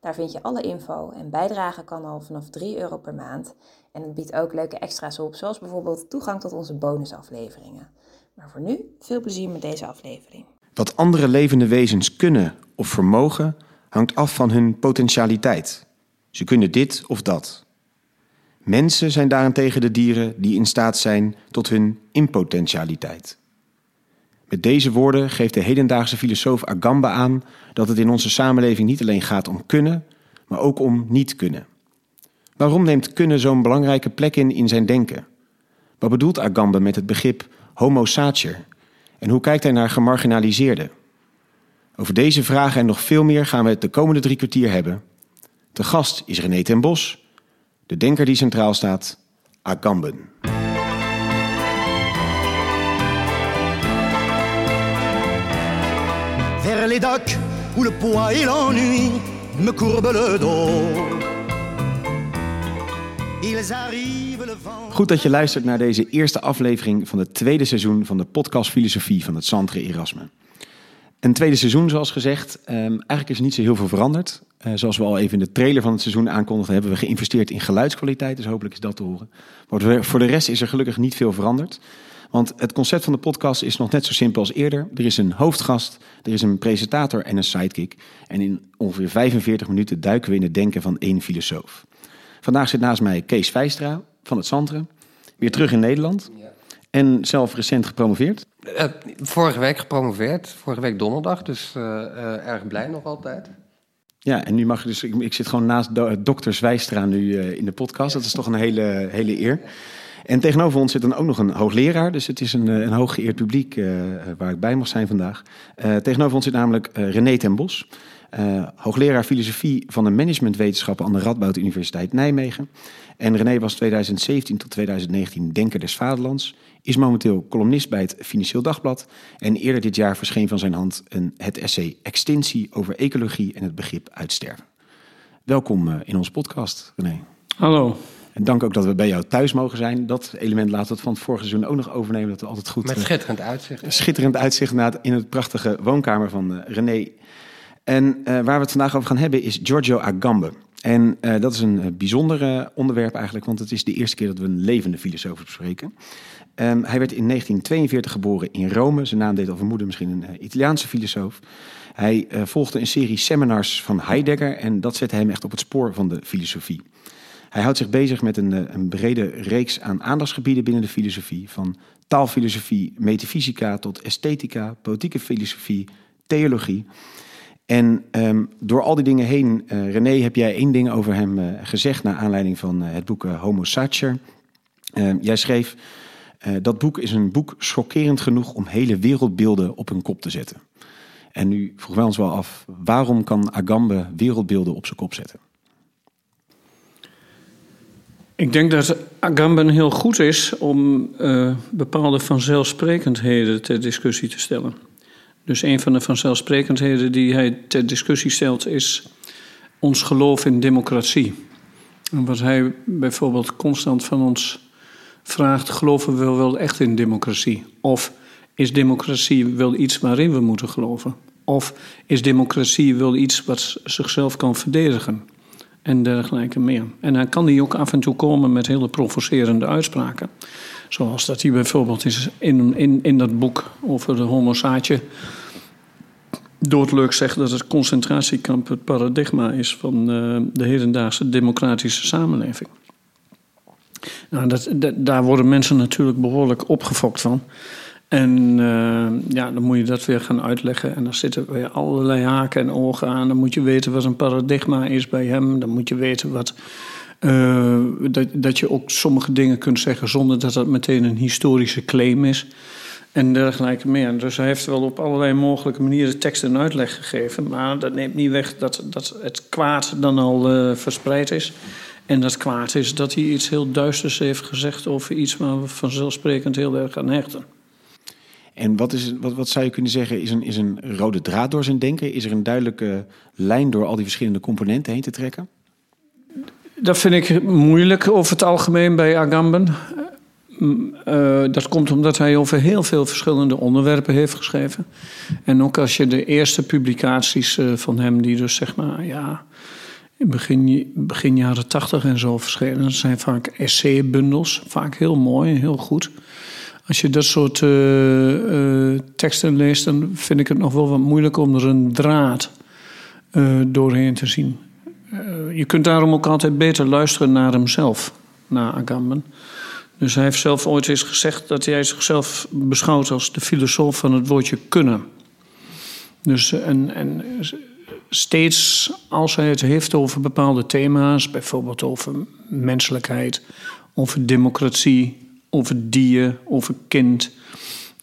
Daar vind je alle info en bijdragen kan al vanaf 3 euro per maand. En het biedt ook leuke extra's op, zoals bijvoorbeeld toegang tot onze bonusafleveringen. Maar voor nu, veel plezier met deze aflevering. Wat andere levende wezens kunnen of vermogen, hangt af van hun potentialiteit. Ze kunnen dit of dat. Mensen zijn daarentegen de dieren die in staat zijn tot hun impotentialiteit. Met deze woorden geeft de hedendaagse filosoof Agambe aan dat het in onze samenleving niet alleen gaat om kunnen, maar ook om niet kunnen. Waarom neemt kunnen zo'n belangrijke plek in in zijn denken? Wat bedoelt Agambe met het begrip homo sacer? En hoe kijkt hij naar gemarginaliseerden? Over deze vragen en nog veel meer gaan we het de komende drie kwartier hebben. De gast is René ten Bos, de denker die centraal staat, Agamben. Où le me courbent le dos. Goed dat je luistert naar deze eerste aflevering van het tweede seizoen van de podcast Filosofie van het Centre Erasme. Een tweede seizoen, zoals gezegd. Ehm, eigenlijk is er niet zo heel veel veranderd. Eh, zoals we al even in de trailer van het seizoen aankondigden, hebben we geïnvesteerd in geluidskwaliteit. Dus hopelijk is dat te horen. Maar voor de rest is er gelukkig niet veel veranderd. Want het concept van de podcast is nog net zo simpel als eerder. Er is een hoofdgast, er is een presentator en een sidekick. En in ongeveer 45 minuten duiken we in het denken van één filosoof. Vandaag zit naast mij Kees Vijstra van het Centrum. Weer terug in Nederland. En zelf recent gepromoveerd. Eh, vorige week gepromoveerd, vorige week donderdag, dus eh, eh, erg blij nog altijd. Ja, en nu mag je dus. Ik, ik zit gewoon naast do, dokter Zwijstra nu in de podcast. Dat is toch een hele, hele eer. En tegenover ons zit dan ook nog een hoogleraar. Dus het is een, eh, een hooggeëerd publiek eh, waar ik bij mag zijn vandaag. Eh, tegenover ons zit namelijk eh, René ten Bos. eh, hoogleraar filosofie van de managementwetenschappen aan de Radboud Universiteit Nijmegen. En René was 2017 tot 2019 Denker des Vaderlands. Is momenteel columnist bij het Financieel Dagblad. En eerder dit jaar verscheen van zijn hand een, het essay Extinctie over ecologie en het begrip uitsterven. Welkom eh, in onze podcast, René. Hallo. En dank ook dat we bij jou thuis mogen zijn. Dat element laten we van het vorige seizoen ook nog overnemen. Dat we altijd goed... Met eh, schitterend uitzicht. schitterend uitzicht in het prachtige woonkamer van eh, René. En eh, waar we het vandaag over gaan hebben is Giorgio Agamben. En dat is een bijzonder onderwerp eigenlijk, want het is de eerste keer dat we een levende filosoof bespreken. Ehm, hij werd in 1942 geboren in Rome. Zijn naam deed al vermoeden misschien een Italiaanse filosoof. Hij volgde een serie seminars van Heidegger en dat zette hem echt op het spoor van de filosofie. Hij houdt zich bezig met een, eh, een brede reeks aan aandachtsgebieden binnen de filosofie. Van taalfilosofie, metafysica tot esthetica, politieke filosofie, theologie. En ehm, door al die dingen heen, eh, René, heb jij één ding over hem eh, gezegd... naar aanleiding van het boek Homo Sacer. Ehm, jij schreef, dat boek is een boek schokkerend genoeg... om hele wereldbeelden op hun kop te zetten. En nu vroegen wij ons wel af, waarom kan Agambe wereldbeelden op zijn kop zetten? Ik denk dat Agamben heel goed is om eh, bepaalde vanzelfsprekendheden ter discussie te stellen. Dus een van de vanzelfsprekendheden die hij ter discussie stelt is ons geloof in democratie. Wat hij bijvoorbeeld constant van ons vraagt, geloven we wel echt in democratie? Of is democratie wel iets waarin we moeten geloven? Of is democratie wel iets wat zichzelf kan verdedigen? En dergelijke meer. En dan kan hij ook af en toe komen met hele provocerende uitspraken. Zoals dat hij bijvoorbeeld is in, in, in dat boek over de homo saatje doodleuk zegt dat het concentratiekamp het paradigma is van uh, de hedendaagse democratische samenleving. Nou, dat, dat, daar worden mensen natuurlijk behoorlijk opgefokt van. En uh, ja, dan moet je dat weer gaan uitleggen. En dan zitten weer allerlei haken en ogen aan. Dan moet je weten wat een paradigma is bij hem. Dan moet je weten wat. Uh, dat, dat je ook sommige dingen kunt zeggen zonder dat dat meteen een historische claim is. En dergelijke meer. Dus hij heeft wel op allerlei mogelijke manieren tekst en uitleg gegeven. Maar dat neemt niet weg dat, dat het kwaad dan al uh, verspreid is. En dat kwaad is dat hij iets heel duisters heeft gezegd over iets waar we vanzelfsprekend heel erg aan hechten. En wat, is, wat, wat zou je kunnen zeggen, is een, is een rode draad door zijn denken? Is er een duidelijke lijn door al die verschillende componenten heen te trekken? Dat vind ik moeilijk over het algemeen bij Agamben. Uh, dat komt omdat hij over heel veel verschillende onderwerpen heeft geschreven. En ook als je de eerste publicaties uh, van hem, die dus zeg maar, ja, in begin, begin jaren tachtig en zo verschenen, dat zijn vaak essaybundels, vaak heel mooi, heel goed. Als je dat soort uh, teksten leest, dan vind ik het nog wel wat moeilijk om er een draad doorheen te zien. je kunt daarom ook altijd beter luisteren naar hemzelf, naar Agamben. Dus hij heeft zelf ooit eens gezegd dat hij zichzelf beschouwt als de filosoof van het woordje kunnen. Dus en, en steeds als hij het heeft over bepaalde thema's, bijvoorbeeld over menselijkheid, over democratie, over dier, over kind,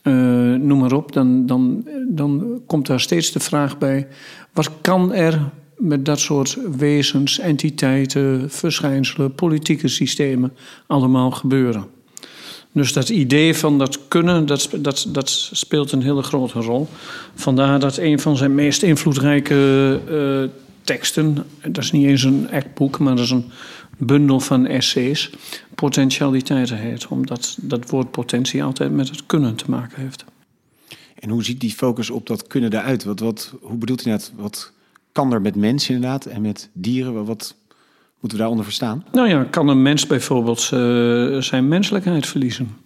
uh, noem maar op, dan, dan, dan komt daar steeds de vraag bij: wat kan er met dat soort wezens, entiteiten, verschijnselen, politieke systemen allemaal gebeuren. Dus dat idee van dat kunnen, dat, dat, dat speelt een hele grote rol. Vandaar dat een van zijn meest invloedrijke uh, teksten, dat is niet eens een echt maar dat is een bundel van essays, potentialiteiten heet, omdat dat woord potentie altijd met het kunnen te maken heeft. En hoe ziet die focus op dat kunnen eruit? Wat, wat, hoe bedoelt hij dat? Wat kan er met mensen inderdaad en met dieren? Wat moeten we daaronder verstaan? Nou ja, kan een mens bijvoorbeeld uh, zijn menselijkheid verliezen?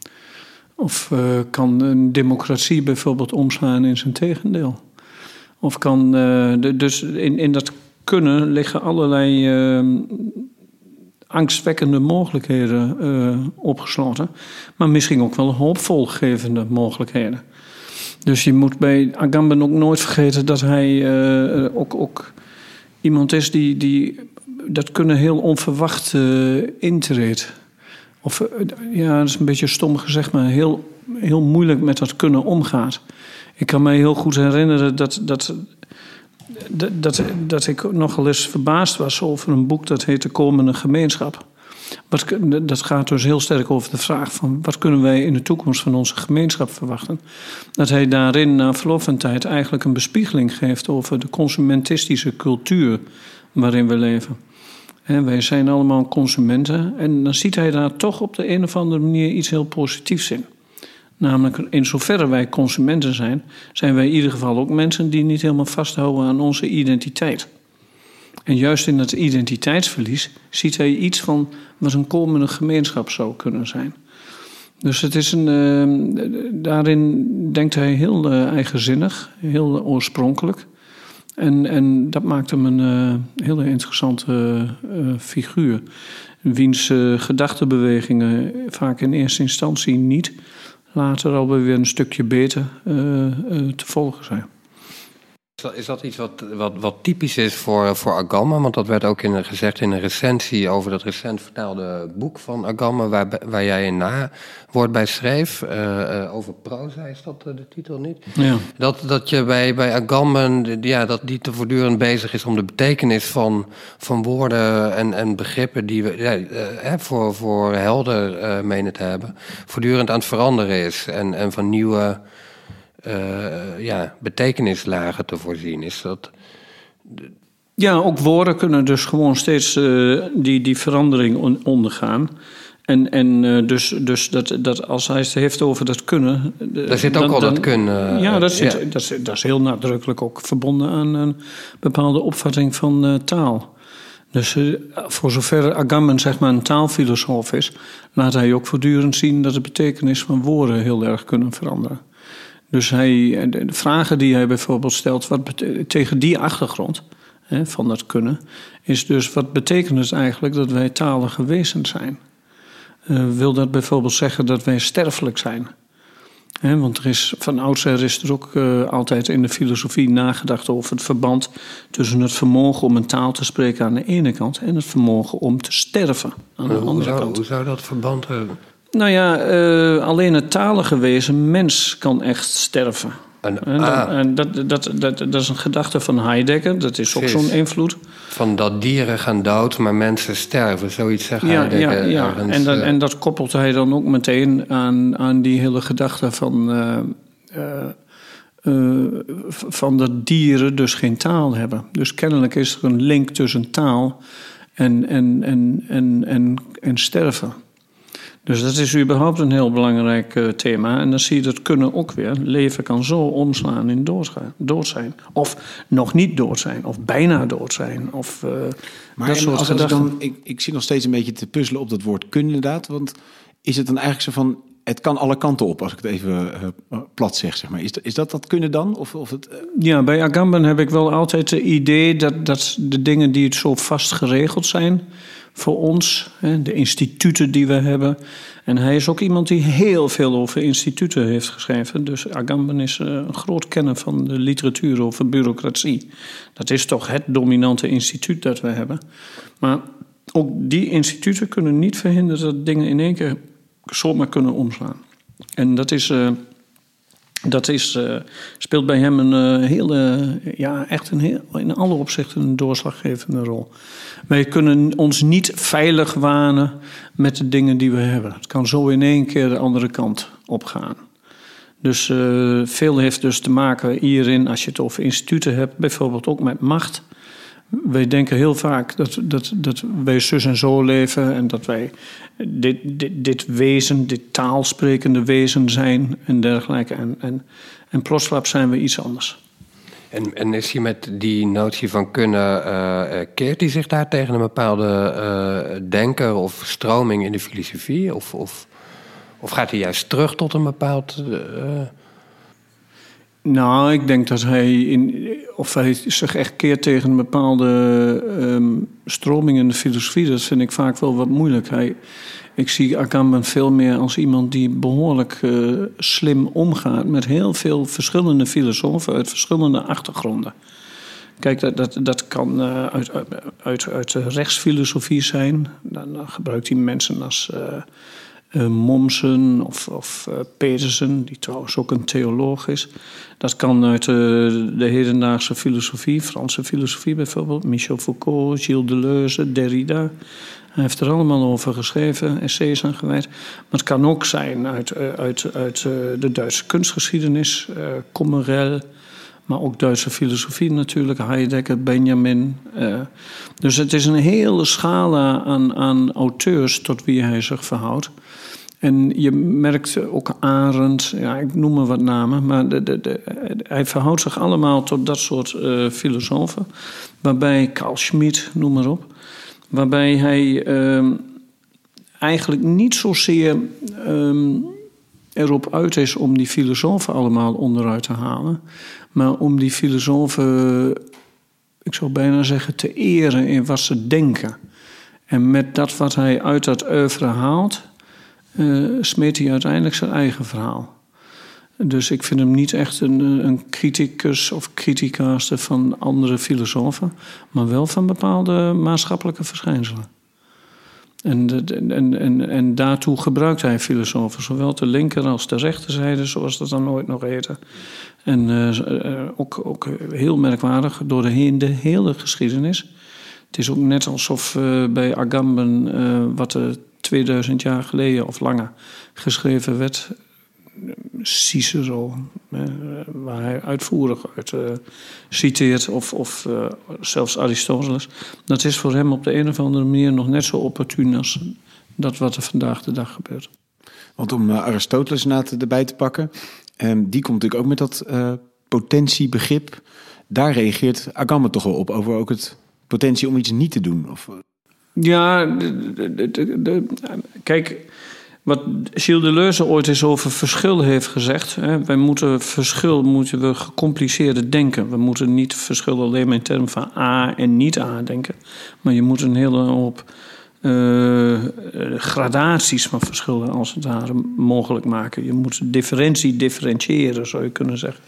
Of uh, kan een democratie bijvoorbeeld omslaan in zijn tegendeel? Of kan, uh, de, dus in, in dat kunnen liggen allerlei angstwekkende mogelijkheden opgesloten. Maar misschien ook wel hoopvolgevende mogelijkheden. Dus je moet bij Agamben ook nooit vergeten dat hij ook, ook iemand is die, die dat kunnen heel onverwacht uh, intreedt. Of ja, dat is een beetje stom gezegd, maar heel, heel moeilijk met dat kunnen omgaat. Ik kan mij heel goed herinneren dat, dat, dat, dat, ik nogal eens verbaasd was over een boek dat heet De Komende Gemeenschap. Wat, dat gaat dus heel sterk over de vraag van wat kunnen wij in de toekomst van onze gemeenschap verwachten. Dat hij daarin na verloop van tijd eigenlijk een bespiegeling geeft over de consumentistische cultuur waarin we leven. En wij zijn allemaal consumenten en dan ziet hij daar toch op de een of andere manier iets heel positiefs in. Namelijk, in zoverre wij consumenten zijn, zijn wij in ieder geval ook mensen die niet helemaal vasthouden aan onze identiteit. En juist in dat identiteitsverlies ziet hij iets van wat een komende gemeenschap zou kunnen zijn. Dus het is een, uh, daarin denkt hij heel uh, eigenzinnig, heel oorspronkelijk. En, en dat maakt hem een uh, hele interessante figuur. Wiens gedachtenbewegingen vaak in eerste instantie niet, later alweer een stukje beter te volgen zijn. Is dat iets wat, wat, wat typisch is voor, voor Agama? Want dat werd ook in, gezegd in een recensie over dat recent vertaalde boek van Agama, waar, waar jij een nawoord bij schreef. Uh, uh, over proza is dat de titel niet? Ja. Dat, dat je bij, bij Agama, ja, dat die te voortdurend bezig is om de betekenis van, van woorden en, en begrippen die we ja, uh, voor, voor helder menen te hebben, voortdurend aan het veranderen is. En, en van nieuwe ja, betekenislagen te voorzien. Is dat. Ja, ook woorden kunnen dus gewoon steeds uh, die, die verandering ondergaan. En, en uh, dus, dus dat, dat als hij het heeft over dat kunnen. Daar zit ook dan, al dat kunnen. ja, dat, zit, ja. Dat, is, dat is heel nadrukkelijk ook verbonden aan een bepaalde opvatting van taal. Dus voor zover Agamben zeg maar een taalfilosoof is, laat hij ook voortdurend zien dat de betekenis van woorden heel erg kunnen veranderen. Dus hij, de vragen die hij bijvoorbeeld stelt wat tegen die achtergrond hè, van dat kunnen, is dus wat betekent het eigenlijk dat wij talige wezens zijn? Uh, wil dat bijvoorbeeld zeggen dat wij sterfelijk zijn? He, want er is, van oudsher is er ook uh, altijd in de filosofie nagedacht over het verband tussen het vermogen om een taal te spreken aan de ene kant en het vermogen om te sterven aan de andere zou, kant. Hoe zou dat verband hebben? Nou ja, uh, alleen het talige wezen, mens, kan echt sterven. Een En, dat, en dat, dat, dat, dat is een gedachte van Heidegger. Dat is ook zo'n invloed. Van dat dieren gaan dood, maar mensen sterven. Zoiets zeggen Ja, Heidegger ja, ja. ergens, En, dat, eh. en dat koppelt hij dan ook meteen aan, aan die hele gedachte van, eh, eh, eh, van dat dieren dus geen taal hebben. Dus kennelijk is er een link tussen taal en, en, en, en, en, en sterven. Dus dat is überhaupt een heel belangrijk eh, thema. En dan zie je dat kunnen ook weer. Leven kan zo omslaan in doodgaan- dood zijn. Of nog niet dood zijn. Of bijna dood zijn. Of eh, Maar dat soort als, als ik gedachten. dan, ik, ik zit nog steeds een beetje te puzzelen op dat woord kunnen inderdaad. Want is het dan eigenlijk zo van, het kan alle kanten op, als ik het even eh, plat zeg, zeg maar. Is, dat- is dat dat kunnen dan? Of, of het, Ja, bij Agamben heb ik wel altijd het idee dat, dat de dingen die het zo vast geregeld zijn voor ons, de instituten die we hebben. En hij is ook iemand die heel veel over instituten heeft geschreven. Dus Agamben is eh, een groot kenner van de literatuur over bureaucratie. Dat is toch het dominante instituut dat we hebben. Maar ook die instituten kunnen niet verhinderen dat dingen in één keer zomaar kunnen omslaan. En dat is. Eh, dat is, eh, speelt bij hem een eh, hele, ja, echt een heel, in alle opzichten een doorslaggevende rol. Wij kunnen ons niet veilig wanen met de dingen die we hebben. Het kan zo in één keer de andere kant opgaan. Dus eh, veel heeft dus te maken hierin, als je het over instituten hebt, bijvoorbeeld ook met macht. Wij denken heel vaak dat, dat, dat wij zus en zo leven en dat wij dit, dit, dit wezen, dit taalsprekende wezen zijn en dergelijke. En, en, en plotsklaps zijn we iets anders. En, en is hij met die notie van kunnen, eh, eh, keert hij zich daar tegen een bepaalde eh, denker of stroming in de filosofie? Of, of, of gaat hij juist terug tot een bepaald. Nou, ik denk dat hij, in, of hij zich echt keert tegen een bepaalde ehm, stroming in de filosofie, dat vind ik vaak wel wat moeilijk. Hij, ik zie Agamben veel meer als iemand die behoorlijk eh, slim omgaat met heel veel verschillende filosofen uit verschillende achtergronden. Kijk, dat, dat, dat kan eh, uit, uit, uit, rechtsfilosofie zijn. Dan, dan gebruikt hij mensen als eh eh, Mommsen of, of eh, Petersen, die trouwens ook een theoloog is. Dat kan uit eh, de hedendaagse filosofie, Franse filosofie bijvoorbeeld. Michel Foucault, Gilles Deleuze, Derrida. Hij heeft er allemaal over geschreven, essays aan gewijd. Maar het kan ook zijn uit, uit, uit de Duitse kunstgeschiedenis, Commerel, maar ook Duitse filosofie natuurlijk, Heidegger, Benjamin. eh. dus het is een hele scala aan, aan auteurs tot wie hij zich verhoudt. En je merkt ook Arendt, ja, ik noem maar wat namen, maar de, de, hij verhoudt zich allemaal tot dat soort eh, filosofen. Waarbij Carl Schmitt, noem maar op, waarbij hij ehm, eigenlijk niet zozeer ehm, erop uit is om die filosofen allemaal onderuit te halen, maar om die filosofen, ik zou bijna zeggen, te eren in wat ze denken. En met dat wat hij uit dat oeuvre haalt, eh, smeet hij uiteindelijk zijn eigen verhaal. Dus ik vind hem niet echt een, een criticus of criticaster van andere filosofen, maar wel van bepaalde maatschappelijke verschijnselen. En, en, en, en daartoe gebruikt hij filosofen, zowel de linker als de rechterzijde, zoals dat dan nooit nog heette. En eh, eh, ook, ook heel merkwaardig door de, de hele geschiedenis. Het is ook net alsof eh, bij Agamben, wat er 2000 jaar geleden of langer geschreven werd, Cicero, waar hij uitvoerig uit citeert, of, of zelfs Aristoteles. Dat is voor hem op de een of andere manier nog net zo opportun als dat wat er vandaag de dag gebeurt. Want om Aristoteles na te, erbij te pakken, ehm, die komt natuurlijk ook met dat eh, potentiebegrip. Daar reageert Agamben toch wel op, over ook het potentie om iets niet te doen. Of, eh, Ja, kijk, wat Gilles Deleuze ooit eens over verschil heeft gezegd. Hè, wij moeten verschil moeten we gecompliceerder denken. We moeten niet verschil alleen maar in termen van A en niet A denken. Maar je moet een hele hoop eh, gradaties van verschillen als het ware mogelijk maken. Je moet differentie differentiëren, zou je kunnen zeggen.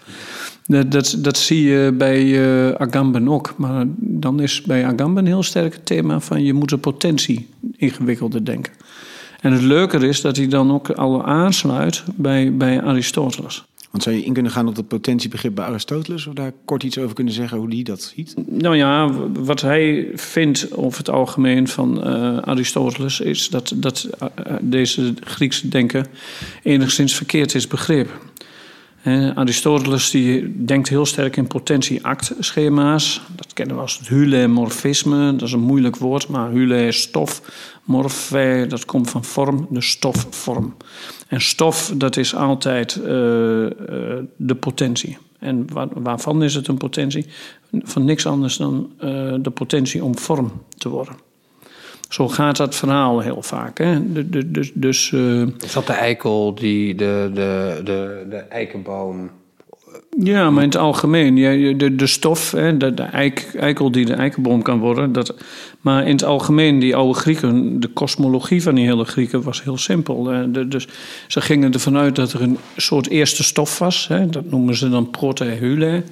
Dat, dat, zie je bij eh, Agamben ook. Maar dan is bij Agamben heel sterk het thema van je moet de potentie ingewikkelder denken. En het leuke is dat hij dan ook al aansluit bij, bij Aristoteles. Want zou je in kunnen gaan op het potentiebegrip bij Aristoteles? Of daar kort iets over kunnen zeggen hoe die dat ziet? Nou ja, wat hij vindt over het algemeen van uh, Aristoteles is dat, dat uh, deze Griekse denken enigszins verkeerd is begrepen. Uh, Aristoteles die denkt heel sterk in potentie-act-schema's. Dat kennen we als het hulemorfisme. Dat is een moeilijk woord, maar hule is stof. Morfe, dat komt van vorm, de stofvorm. En stof, dat is altijd uh, uh, de potentie. En waar, waarvan is het een potentie? Van niks anders dan uh, de potentie om vorm te worden. Zo gaat dat verhaal heel vaak. Hè? De, dus, is dat de eikel, die, de, de, de, de eikenboom ja, maar in het algemeen. De, stof, de, de eik, eikel die de eikenboom kan worden. Dat, maar in het algemeen, die oude Grieken, de kosmologie van die hele Grieken was heel simpel. Dus ze gingen ervan uit dat er een soort eerste stof was. Dat noemen ze dan proteahyle.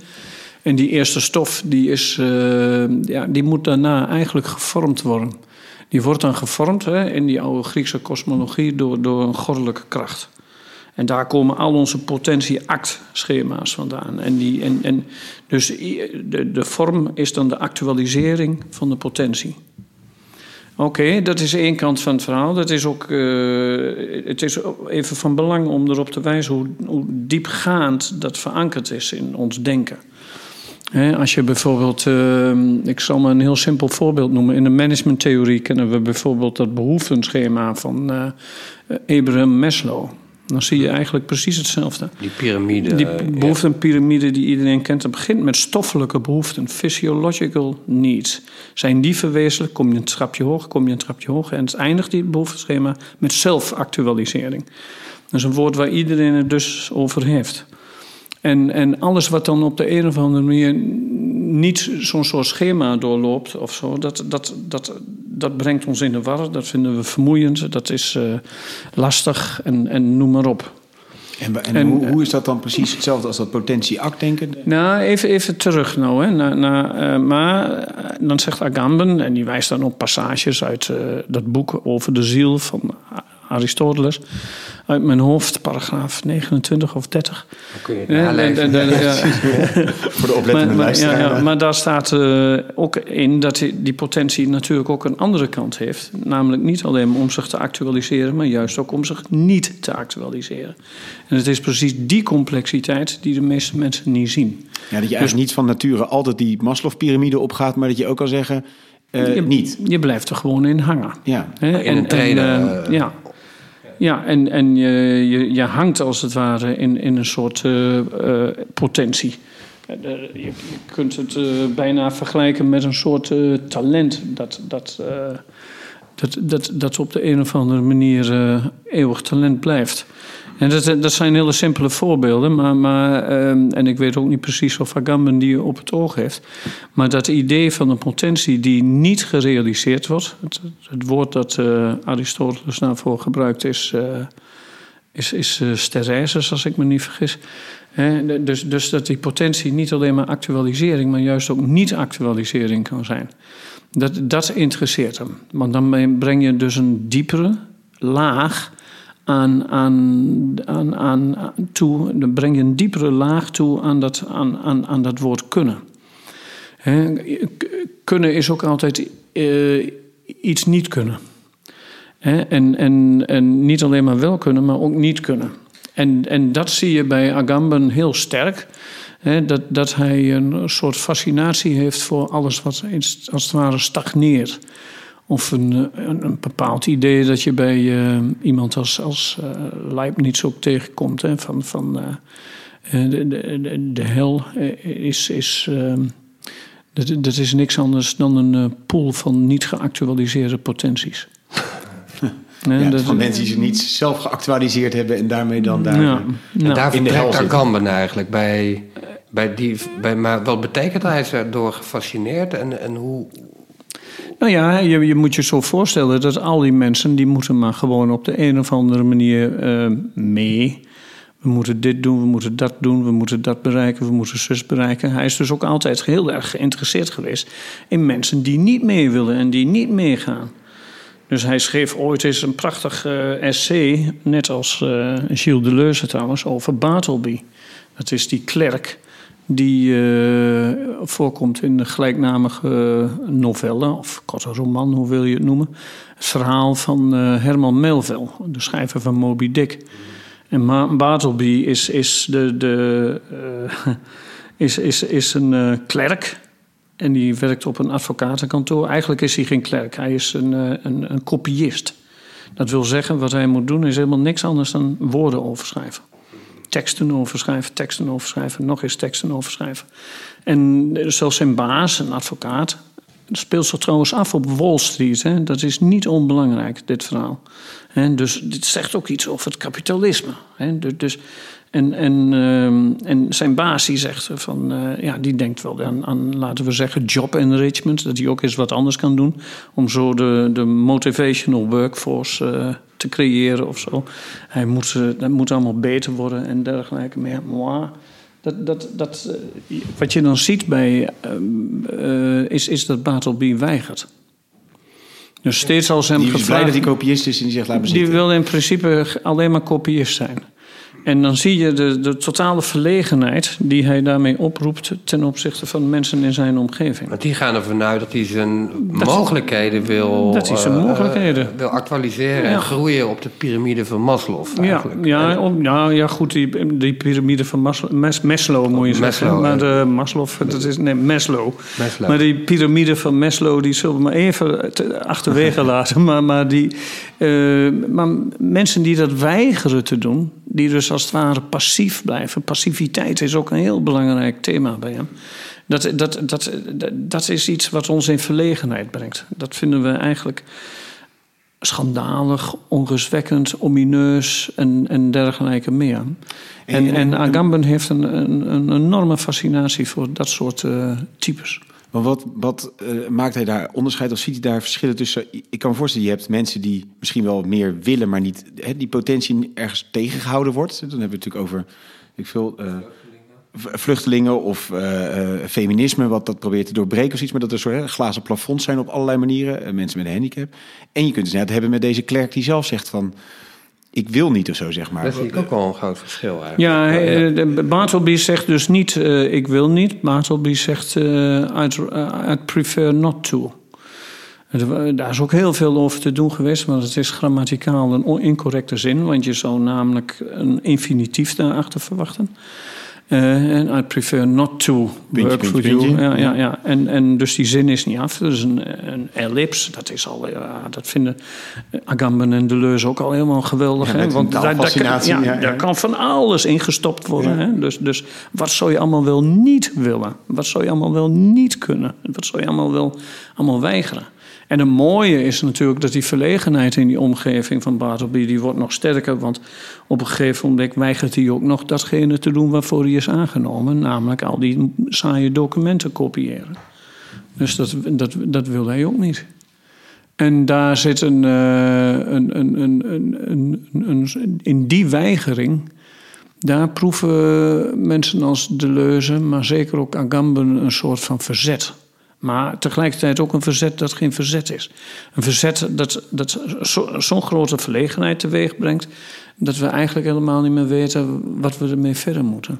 En die eerste stof, die, is, uh, ja, die moet daarna eigenlijk gevormd worden. Die wordt dan gevormd hè, in die oude Griekse kosmologie door, door een goddelijke kracht. En daar komen al onze potentie-act-schema's vandaan. En die, en, en dus de, de vorm is dan de actualisering van de potentie. Oké, dat is één kant van het verhaal. Dat is ook, uh, het is even van belang om erop te wijzen hoe, hoe diepgaand dat verankerd is in ons denken. als je bijvoorbeeld, uh, ik zal maar een heel simpel voorbeeld noemen. In de managementtheorie kennen we bijvoorbeeld dat behoeftenschema van uh, Abraham Maslow. Dan zie je eigenlijk precies hetzelfde. Die piramide. Die behoeftenpiramide die iedereen kent. Dat begint met stoffelijke behoeften, physiological needs. Zijn die verwezenlijk, kom je een trapje hoog, kom je een trapje hoog. En het eindigt die behoefteschema met zelfactualisering. Dat is een woord waar iedereen het dus over heeft. En, en alles wat dan op de een of andere manier niet zo'n soort schema doorloopt of zo, dat, dat, dat, dat brengt ons in de war. Dat vinden we vermoeiend, dat is uh, lastig en, en noem maar op. En, en, en hoe, hoe, is dat dan precies hetzelfde als dat potentie-act denken? Nou, even, even terug nou. Hè. Na, na, uh, maar dan zegt Agamben, en die wijst dan op passages uit uh, dat boek over de ziel van Aristoteles uit mijn hoofd, paragraaf 29 of 30. kun je het ja, Voor de oplettende maar, ja, ja, maar daar staat uh, ook in dat die, die, potentie natuurlijk ook een andere kant heeft. Namelijk niet alleen om zich te actualiseren, maar juist ook om zich niet te actualiseren. En het is precies die complexiteit die de meeste mensen niet zien. Ja, dat je eigenlijk dus, niet van nature altijd die Maslow-pyramide opgaat, maar dat je ook kan zeggen... Uh, je, niet. Je blijft er gewoon in hangen. Ja. He, in een treden. Uh, ja. Ja, en, en je, je, je hangt als het ware in, in een soort uh, uh, potentie. Je, je, kunt het bijna vergelijken met een soort talent dat, dat, dat, dat, dat op de een of andere manier eeuwig talent blijft. En dat, zijn hele simpele voorbeelden, maar, maar, en ik weet ook niet precies of Agamben die op het oog heeft. Maar dat idee van een potentie die niet gerealiseerd wordt, het, het woord dat uh, Aristoteles daarvoor gebruikt is, uh, is, is uh, steresis, als ik me niet vergis. Dus, dus dat die potentie niet alleen maar actualisering, maar juist ook niet-actualisering kan zijn. Dat, dat interesseert hem. Want dan breng je dus een diepere laag aan, aan, aan, aan, toe, dan breng je een diepere laag toe aan dat, aan, aan, aan dat woord kunnen. Kunnen is ook altijd uh, iets niet kunnen. En, en, en niet alleen maar wel kunnen, maar ook niet kunnen. En, en dat zie je bij Agamben heel sterk. Dat, dat hij een soort fascinatie heeft voor alles wat als het ware stagneert. Of een, een, een, bepaald idee dat je bij uh, iemand als, als uh, Leibniz ook tegenkomt. Hè, van van uh, de, de, de, hel is. is dat, dat is niks anders dan een pool van niet geactualiseerde potenties. ja, dat, van mensen die ze niet zelf geactualiseerd hebben en daarmee dan daar, ja, nou, daar in de hel zitten. eigenlijk bij, bij die. Bij, maar wat betekent hij is er door gefascineerd en, en hoe, nou ja, je, je, moet je zo voorstellen dat al die mensen... die moeten maar gewoon op de een of andere manier uh, mee. We moeten dit doen, we moeten dat doen, we moeten dat bereiken, we moeten zus bereiken. Hij is dus ook altijd heel erg geïnteresseerd geweest in mensen die niet mee willen en die niet meegaan. Dus hij schreef ooit eens een prachtig uh, essay, net als uh, Gilles Deleuze trouwens, over Bartleby. Dat is die klerk die uh, voorkomt in de gelijknamige novelle, of korte roman, hoe wil je het noemen. Het verhaal van Herman Melville, de schrijver van Moby Dick. En Bartleby is, is, de, de, is, is, is een klerk en die werkt op een advocatenkantoor. Eigenlijk is hij geen klerk, hij is een, een, een kopiist. Dat wil zeggen, wat hij moet doen is helemaal niks anders dan woorden overschrijven teksten overschrijven, teksten overschrijven, nog eens teksten overschrijven. En zoals zijn baas, een advocaat, speelt zich trouwens af op Wall Street. Hè? Dat is niet onbelangrijk, dit verhaal. En dus dit zegt ook iets over het kapitalisme. Hè? Dus, en, en, uh, en zijn baas die zegt van, uh, ja, die denkt wel aan, aan, laten we zeggen, job enrichment. Dat hij ook eens wat anders kan doen. Om zo de, de motivational workforce uh, te creëren of zo. Hij moet, dat moet allemaal beter worden en dergelijke. Maar dat, dat, dat, wat je dan ziet bij, uh, is, is dat Bartleby weigert. Dus steeds als hem die is gevraagd... blij dat hij kopiist is en die zegt laat me Die wil in principe alleen maar kopiist zijn. En dan zie je de, de totale verlegenheid die hij daarmee oproept ten opzichte van mensen in zijn omgeving. Want die gaan ervan uit dat hij zijn mogelijkheden wil, dat hij zijn uh, mogelijkheden. wil actualiseren en groeien op de piramide van Maslow. Ja, ja, ja, ja, goed, die, die piramide van Maslow, Mas, Maslow moet je zeggen. Maslow, maar de Maslow, dat is, nee, Maslow. Maslow. Maar die piramide van Maslow, die zullen we maar even te, achterwege laten. Maar, maar, die, uh, maar mensen die dat weigeren te doen, die dus als het ware passief blijven. Passiviteit is ook een heel belangrijk thema bij hem. Dat, dat, dat, dat is iets wat ons in verlegenheid brengt. Dat vinden we eigenlijk schandalig, onrustwekkend, omineus en, en dergelijke meer. En, en Agamben heeft een, een, een enorme fascinatie voor dat soort uh, types. Maar wat, wat uh, maakt hij daar onderscheid of ziet hij daar verschillen tussen? Ik kan me voorstellen, je hebt mensen die misschien wel meer willen, maar niet hè, die potentie ergens tegengehouden wordt. Dan hebben we het natuurlijk over ik veel, uh, vluchtelingen of uh, feminisme, wat dat probeert te doorbreken of iets. Maar dat er soort glazen plafonds zijn op allerlei manieren. mensen met een handicap. En je kunt dus net hebben met deze klerk die zelf zegt van ik wil niet of zo, zeg maar. Dat vind ik ook wel een groot verschil eigenlijk. Ja, ja. Bartleby zegt dus niet uh, ik wil niet. Bartleby zegt uh, I'd, uh, I'd prefer not to. Daar is ook heel veel over te doen geweest, want het is grammaticaal een incorrecte zin, want je zou namelijk een infinitief daarachter verwachten. En uh, I prefer not to puntje, work puntje, for you. puntje. Ja, ja, ja. En, en dus die zin is niet af. Dat is een, een ellips. Dat is al, ja, dat vinden Agamben en Deleuze ook al helemaal geweldig. Ja, hè? Want daar, daar, kan, taalfascinatie, ja, ja, ja. daar kan van alles in gestopt worden. Hè? Dus, dus wat zou je allemaal wel niet willen? Wat zou je allemaal wel niet kunnen? Wat zou je allemaal wel allemaal weigeren? En het mooie is natuurlijk dat die verlegenheid in die omgeving van Bartleby... die wordt nog sterker, want op een gegeven moment weigert hij ook nog datgene te doen waarvoor hij is aangenomen. Namelijk al die saaie documenten kopiëren. Dus dat, dat, dat wil hij ook niet. En daar zit een, een, een, een, een, een, in die weigering... daar proeven mensen als Deleuze, maar zeker ook Agamben... een soort van verzet... Maar tegelijkertijd ook een verzet dat geen verzet is. Een verzet dat, dat zo'n zo grote verlegenheid teweeg brengt. dat we eigenlijk helemaal niet meer weten wat we ermee verder moeten.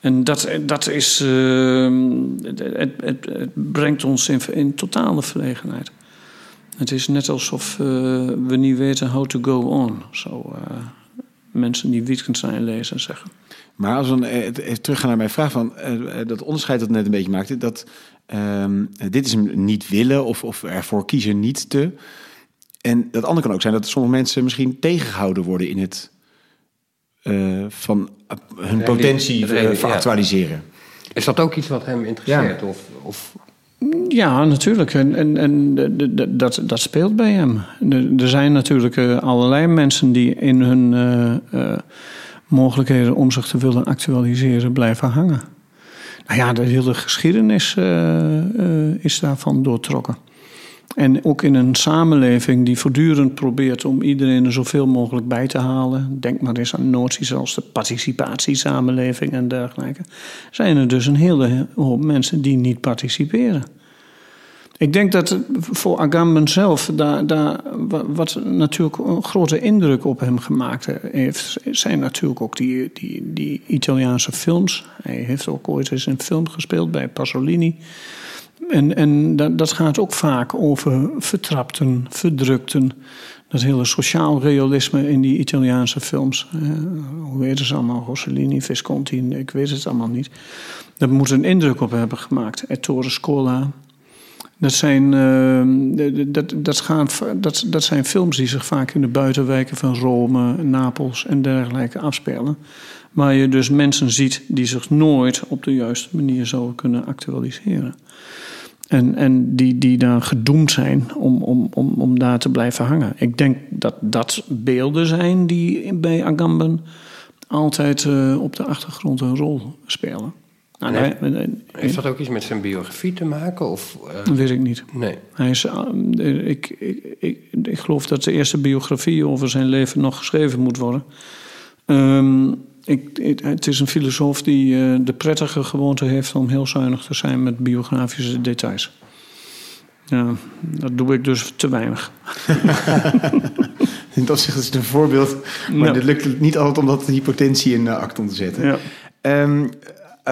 En dat, dat is. Uh, het, het, het, brengt ons in, totale verlegenheid. Het is net alsof uh, we niet weten how to go on. Zo uh, mensen die Wittgenstein lezen zeggen. Maar als we teruggaan naar mijn vraag van dat onderscheid dat net een beetje maakte, dat um, dit is hem niet willen of, of ervoor kiezen niet te. En dat andere kan ook zijn dat sommige mensen misschien tegengehouden worden in het uh, van hun potentie uh, veractualiseren. Ja. Is dat ook iets wat hem interesseert? Ja. Of, of... Ja, natuurlijk. En, en, en dat, dat speelt bij hem. Er zijn natuurlijk allerlei mensen die in hun uh, mogelijkheden om zich te willen actualiseren blijven hangen. Nou ja, de hele geschiedenis uh, is daarvan doortrokken. En ook in een samenleving die voortdurend probeert om iedereen er zoveel mogelijk bij te halen. Denk maar eens aan noties als de participatiesamenleving en dergelijke. Zijn er dus een hele hoop mensen die niet participeren. Ik denk dat voor Agamben zelf, daar, daar, wa- wat natuurlijk een grote indruk op hem gemaakt heeft, zijn natuurlijk ook die, die, die Italiaanse films. Hij heeft ook ooit eens een film gespeeld bij Pasolini. En, en dat, dat gaat ook vaak over vertrapten, verdrukten. Dat hele sociaal realisme in die Italiaanse films. Hoe weten ze allemaal? Rossellini, Visconti, ik weet het allemaal niet. Dat moet een indruk op hebben gemaakt. Ettore Scola. Dat zijn, eh, dat, dat, gaat, dat, dat zijn films die zich vaak in de buitenwijken van Rome, Napels en dergelijke afspelen. Waar je dus mensen ziet die zich nooit op de juiste manier zouden kunnen actualiseren. En, en die, die dan gedoemd zijn om, om, om, om daar te blijven hangen. Ik denk dat dat beelden zijn die bij Agamben altijd eh, op de achtergrond een rol spelen. Nou, En hij- hij- Heeft dat ook iets met zijn biografie te maken? Of, eh, dat weet ik niet. nee. Hij is, eh, ik, ik, ik, ik geloof dat de eerste biografie over zijn leven nog geschreven moet worden. Ehm, ik, ik- het is een filosoof die eh, de prettige gewoonte heeft om heel zuinig te zijn met biografische details. Ja, dat doe ik dus te weinig. In dat opzicht is het een voorbeeld. Maar Ja. het lukt niet altijd om dat hypotensie in uh, acton te zetten. Ja. Ehm, eh,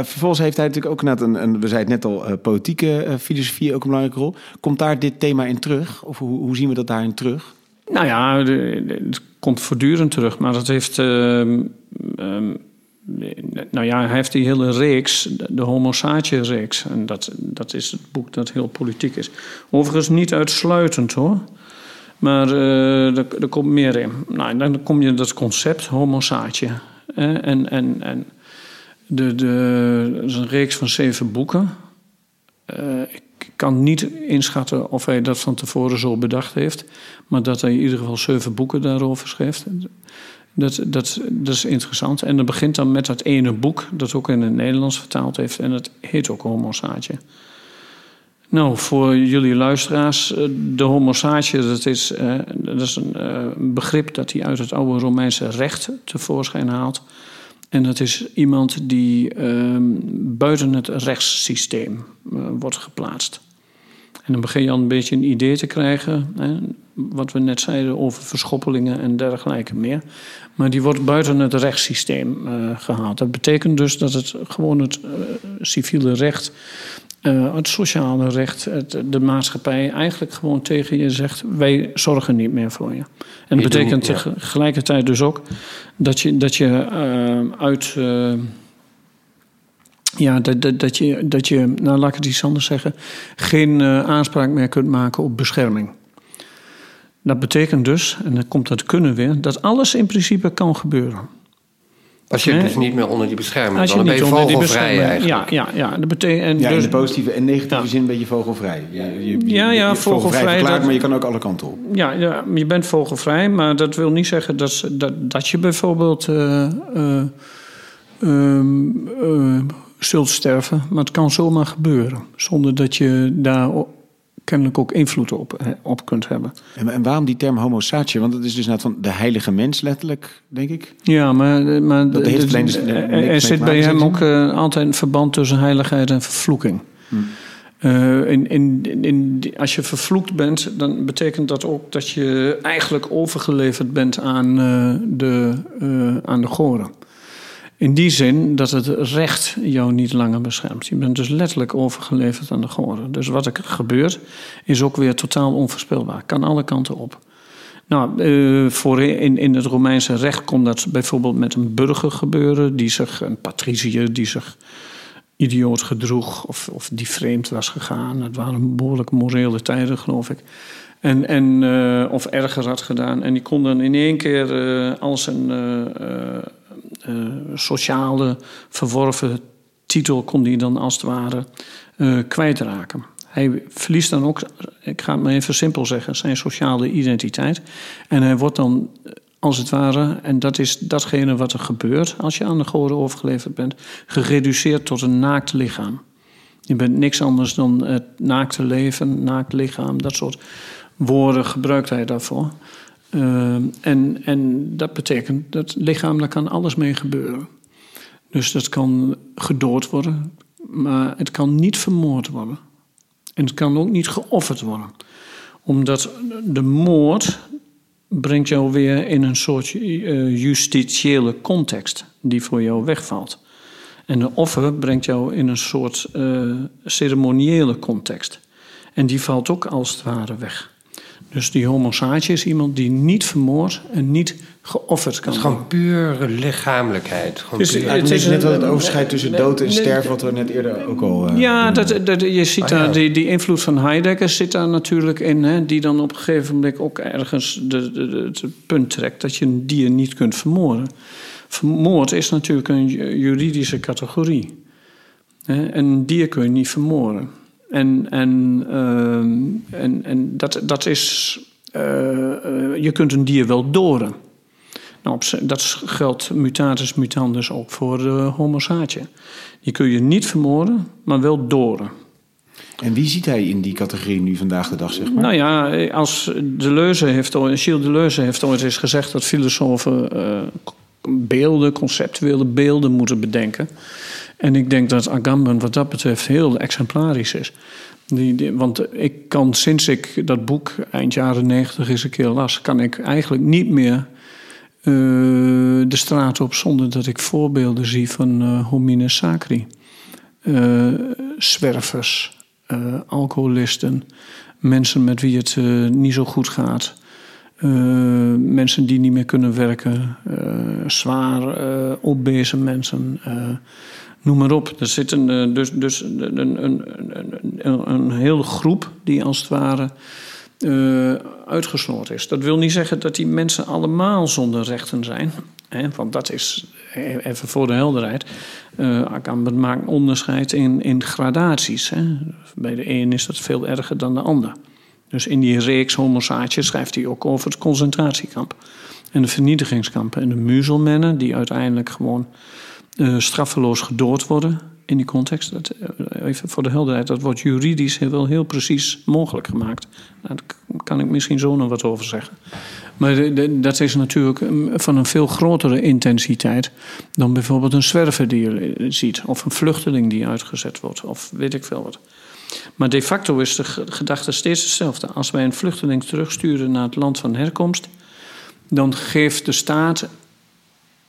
vervolgens heeft hij natuurlijk ook net een, we zeiden het net al, eh, politieke eh, filosofie ook een belangrijke rol. Komt daar dit thema in terug? Of hoe, zien we dat daarin terug? Nou ja, het komt voortdurend terug. Maar dat heeft. ehm, ehm, nou ja, hij heeft die hele reeks, de Homo Saatje-reeks. En dat, dat is het boek dat heel politiek is. Overigens niet uitsluitend hoor. Maar eh, er, komt meer in. Nou, dan kom je dat concept Homo Saatje. Eh, en en, en de, de, dat is een reeks van zeven boeken. Eh, ik kan niet inschatten of hij dat van tevoren zo bedacht heeft. Maar dat hij in ieder geval zeven boeken daarover schreef. Dat, dat, dat is interessant. En dat begint dan met dat ene boek. Dat ook in het Nederlands vertaald heeft. En dat heet ook Homo Saatje. Nou, voor jullie luisteraars, eh, de homo saatje, dat is, eh, dat is een begrip dat hij uit het oude Romeinse recht tevoorschijn haalt. En dat is iemand die ehm, buiten het rechtssysteem eh, wordt geplaatst. En dan begin je al een beetje een idee te krijgen, hè, wat we net zeiden over verschoppelingen en dergelijke meer. Maar die wordt buiten het rechtssysteem eh, gehaald. Dat betekent dus dat het gewoon het eh, civiele recht uh, het sociale recht, het, de maatschappij eigenlijk gewoon tegen je zegt: wij zorgen niet meer voor je. En dat betekent doet- ja. tegelijkertijd dus ook dat je, dat je uh, uit. Uh, ja, dat, dat, dat, je, dat je, nou laat ik het iets anders zeggen, geen aanspraak meer kunt maken op bescherming. Dat betekent dus, en dan komt dat kunnen weer, dat alles in principe kan gebeuren. Als je Nee. dus niet meer onder die bescherming dan ben je onder die vogelvrij eigenlijk. Ja, ja, ja. Dat betekent, Ja, dus, in de positieve en negatieve Ja. zin ben je vogelvrij. Je, je, je- Ja, ja, je vogelvrij, verklaard, dat- maar je kan ook alle kanten op. Ja, ja, je bent vogelvrij, maar dat wil niet zeggen dat, dat, dat je bijvoorbeeld eh, eh, ehm, eh, zult sterven. Maar het kan zomaar gebeuren, zonder dat je daar kennelijk ook invloed op, eh, op kunt hebben. En, en waarom die term homo saatje? Want dat is dus net van de heilige mens letterlijk, denk ik. Ja, maar, maar Dat heeft dus- er- er, te zit bij hem ook eh, altijd een verband tussen heiligheid en vervloeking. Hmm. Eh, in, in, in, als je vervloekt bent, dan betekent dat ook dat je eigenlijk overgeleverd bent aan, eh, de, eh, aan de goden. In die zin dat het recht jou niet langer beschermt. Je bent dus letterlijk overgeleverd aan de goden. Dus wat er gebeurt, is ook weer totaal onvoorspelbaar. Kan alle kanten op. Nou, voor in, in het Romeinse recht kon dat bijvoorbeeld met een burger gebeuren, die zich, een patriciër, die zich idioot gedroeg of, of die vreemd was gegaan. Het waren behoorlijk morele tijden, geloof ik. En, en, eh, of erger had gedaan. En die kon dan in één keer al zijn eh, eh, eh, sociale verworven titel kon die dan als het ware eh, kwijtraken. Hij verliest dan ook, ik ga het maar even simpel zeggen, zijn sociale identiteit. En hij wordt dan eh, als het ware, en dat is datgene wat er gebeurt als je aan de goden overgeleverd bent, gereduceerd tot een naakt lichaam. Je bent niks anders dan het naakte leven, naakt lichaam, dat soort woorden gebruikt hij daarvoor. Uh, en, en dat betekent dat lichaam, daar kan alles mee gebeuren. Dus dat kan gedood worden, maar het kan niet vermoord worden. En het kan ook niet geofferd worden. Omdat de moord brengt jou weer in een soort uh, justitiële context die voor jou wegvalt. En de offer brengt jou in een soort uh, ceremoniële context. En die valt ook als het ware weg. Dus die homo is iemand die niet vermoord en niet geofferd kan worden. Het is gewoon puur lichamelijkheid. Gewoon dus, puur. Het is net wel het overschrijd tussen dood en sterven, wat we net eerder ook al. Uh, ja, dat, dat, je ziet oh, daar, die, die invloed van Heidegger zit daar natuurlijk in, hè, die dan op een gegeven moment ook ergens de, de, de, het punt trekt dat je een dier niet kunt vermoorden. Vermoord is natuurlijk een juridische categorie. Hè, en een dier kun je niet vermoorden. En, en, uh, en, en dat, dat is. Uh, uh, je kunt een dier wel doren. Nou, dat geldt mutatis mutandis ook voor de homo saatje. Die kun je niet vermoorden, maar wel doren. En wie ziet hij in die categorie nu vandaag de dag, zeg maar? Nou ja, als Deleuze heeft, Gilles Deleuze heeft ooit eens gezegd dat filosofen beelden, conceptuele beelden moeten bedenken. En ik denk dat Agamben wat dat betreft heel exemplarisch is. Die, want ik kan sinds ik dat boek eind jaren negentig eens een keer las, kan ik eigenlijk niet meer uh, de straat op zonder dat ik voorbeelden zie van uh, homine sacri. Uh, zwervers, alcoholisten, mensen met wie het niet zo goed gaat. mensen die niet meer kunnen werken, zwaar obese mensen, noem maar op. Er zit een, dus, dus een, een, een, een, hele groep die als het ware uh, is. Dat wil niet zeggen dat die mensen allemaal zonder rechten zijn. Hè, want dat is, even voor de helderheid, uh, maakt onderscheid in, in gradaties. Hè. Bij de een is dat veel erger dan de ander. Dus in die reeks homosaatjes schrijft hij ook over het concentratiekamp. En de vernietigingskampen. En de muzelmennen die uiteindelijk gewoon uh, straffeloos gedood worden in die context. Dat, uh, even voor de helderheid, dat wordt juridisch wel heel precies mogelijk gemaakt. Daar kan ik misschien zo nog wat over zeggen. Maar dat is natuurlijk van een veel grotere intensiteit dan bijvoorbeeld een zwerver die je ziet, of een vluchteling die uitgezet wordt, of weet ik veel wat. Maar de facto is de gedachte steeds hetzelfde. Als wij een vluchteling terugsturen naar het land van herkomst, dan geeft de staat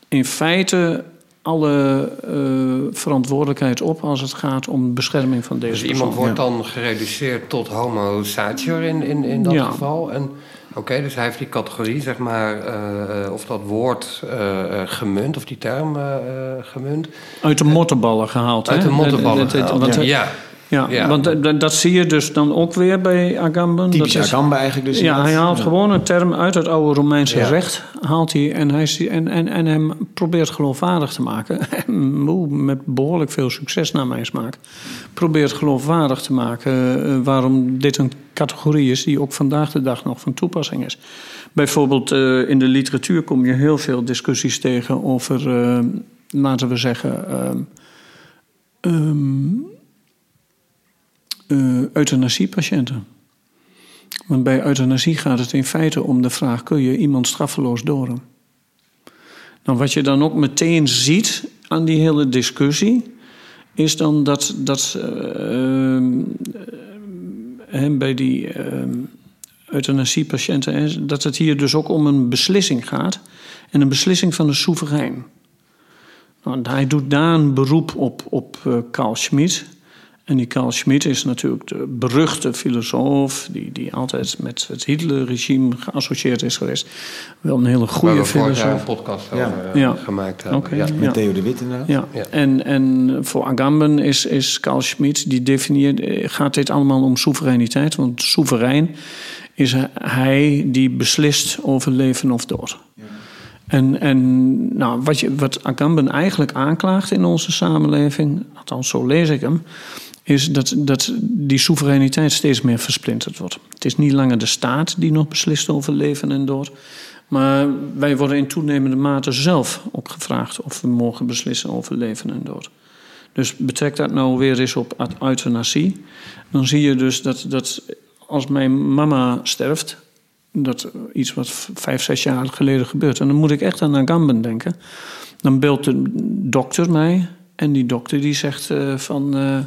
in feite alle uh, verantwoordelijkheid op als het gaat om bescherming van deze dus persoon. iemand wordt dan gereduceerd tot homo sacer in, in, in dat ja. geval. En oké, dus hij heeft die categorie, zeg maar, uh, of dat woord uh, gemunt, of die term gemunt. Uit de mottenballen gehaald, Uit hè? de mottenballen gehaald, want, ja. Ja. Want dat, dat zie je dus dan ook weer bij Agamben. Typisch dat is, Agamben eigenlijk dus. Ja, hij haalt ja. gewoon een term uit het oude Romeinse ja. recht. Haalt hij en, hij, en, en, en hem probeert geloofwaardig te maken. Met behoorlijk veel succes naar mijn smaak. Probeert geloofwaardig te maken uh, waarom dit een categorie is die ook vandaag de dag nog van toepassing is. Bijvoorbeeld uh, in de literatuur kom je heel veel discussies tegen over, uh, laten we zeggen... Um, uh, euthanasiepatiënten. Want bij euthanasie gaat het in feite om de vraag: kun je iemand straffeloos doden? Nou, wat je dan ook meteen ziet aan die hele discussie, is dan dat, dat uh, uh, bij die euthanasiepatiënten, dat het hier dus ook om een beslissing gaat. En een beslissing van de soeverein. Nou, hij doet daar een beroep op, op Carl Schmitt. En die Carl Schmitt is natuurlijk de beruchte filosoof... die, die altijd met het Hitler-regime geassocieerd is geweest. Wel een hele goede filosoof. Waar we een podcast over ja. ja. gemaakt hebben. Okay, ja. Met Theo de Wit inderdaad. Ja. ja. En, en voor Agamben is, is Carl Schmitt... die definieert, gaat dit allemaal om soevereiniteit. Want soeverein is hij die beslist over leven of dood. En, en nou, wat, je, wat Agamben eigenlijk aanklaagt in onze samenleving... althans zo lees ik hem is dat, dat die soevereiniteit steeds meer versplinterd wordt. Het is niet langer de staat die nog beslist over leven en dood. Maar wij worden in toenemende mate zelf ook gevraagd of we mogen beslissen over leven en dood. Dus betrek dat nou weer eens op euthanasie. Dan zie je dus dat, dat als mijn mama sterft, dat iets wat vijf, zes jaar geleden gebeurt. En dan moet ik echt aan Agamben denken. Dan belt de dokter mij en die dokter die zegt uh, van... Uh,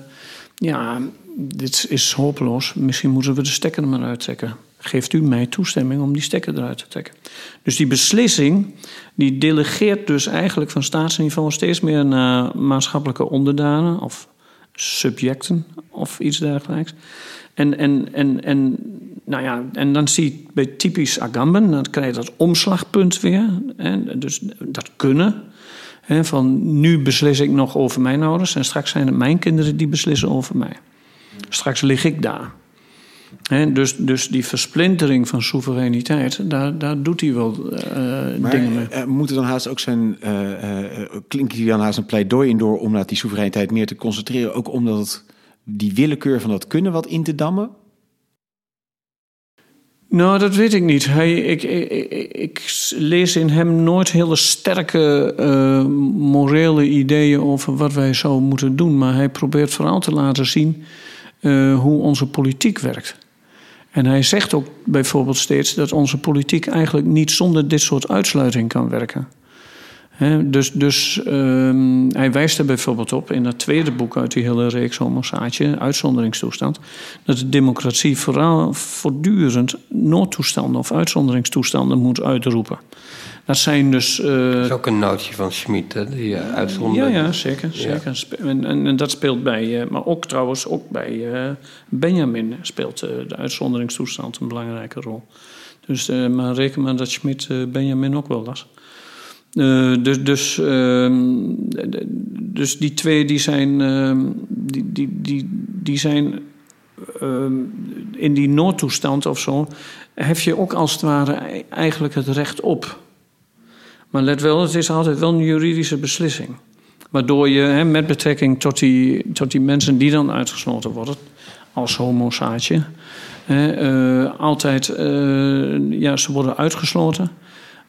ja, dit is hopeloos. Misschien moeten we de stekker er maar uittrekken. Geeft u mij toestemming om die stekker eruit te trekken? Dus die beslissing, die delegeert dus eigenlijk van staatsniveau steeds meer naar maatschappelijke onderdanen of subjecten of iets dergelijks. En, en, en, en, nou ja, en dan zie je bij typisch Agamben, dan krijg je dat omslagpunt weer. Dus dat kunnen. Van nu beslis ik nog over mijn ouders en straks zijn het mijn kinderen die beslissen over mij. Straks lig ik daar. Dus, dus die versplintering van soevereiniteit, daar, daar doet hij wel uh, Maar dingen mee. eh, moet er dan haast ook zijn, eh eh klinkt hier dan haast een pleidooi in door om naar die soevereiniteit meer te concentreren, ook omdat het, die willekeur van dat kunnen wat in te dammen? Nou, dat weet ik niet. Hij, ik, ik, lees in hem nooit hele sterke eh, morele ideeën over wat wij zouden moeten doen. Maar hij probeert vooral te laten zien eh, hoe onze politiek werkt. En hij zegt ook bijvoorbeeld steeds dat onze politiek eigenlijk niet zonder dit soort uitsluiting kan werken. Dus dus ehm, hij wijst er bijvoorbeeld op in dat tweede boek uit die hele reeks Homo Saatje, Uitzonderingstoestand, dat de democratie vooral voortdurend noodtoestanden of uitzonderingstoestanden moet uitroepen. Dat zijn dus. eh, Dat is ook een nootje van Schmid, hè, die uh, ja, uitzondering. ja, zeker. zeker. Spe- En, en, en dat speelt bij, eh, maar ook trouwens ook bij eh, Benjamin speelt eh, de uitzonderingstoestand een belangrijke rol. Dus, eh, maar reken maar dat Schmid eh, Benjamin ook wel las. Eh, dus, dus, ehm, dus die twee die zijn, ehm, die, die, die, die zijn ehm, in die noodtoestand of zo, hef je ook als het ware eigenlijk het recht op. Maar let wel, het is altijd wel een juridische beslissing. Waardoor je hè, met betrekking tot die, tot die mensen die dan uitgesloten worden, als homo eh, altijd, eh, ja, ze worden uitgesloten.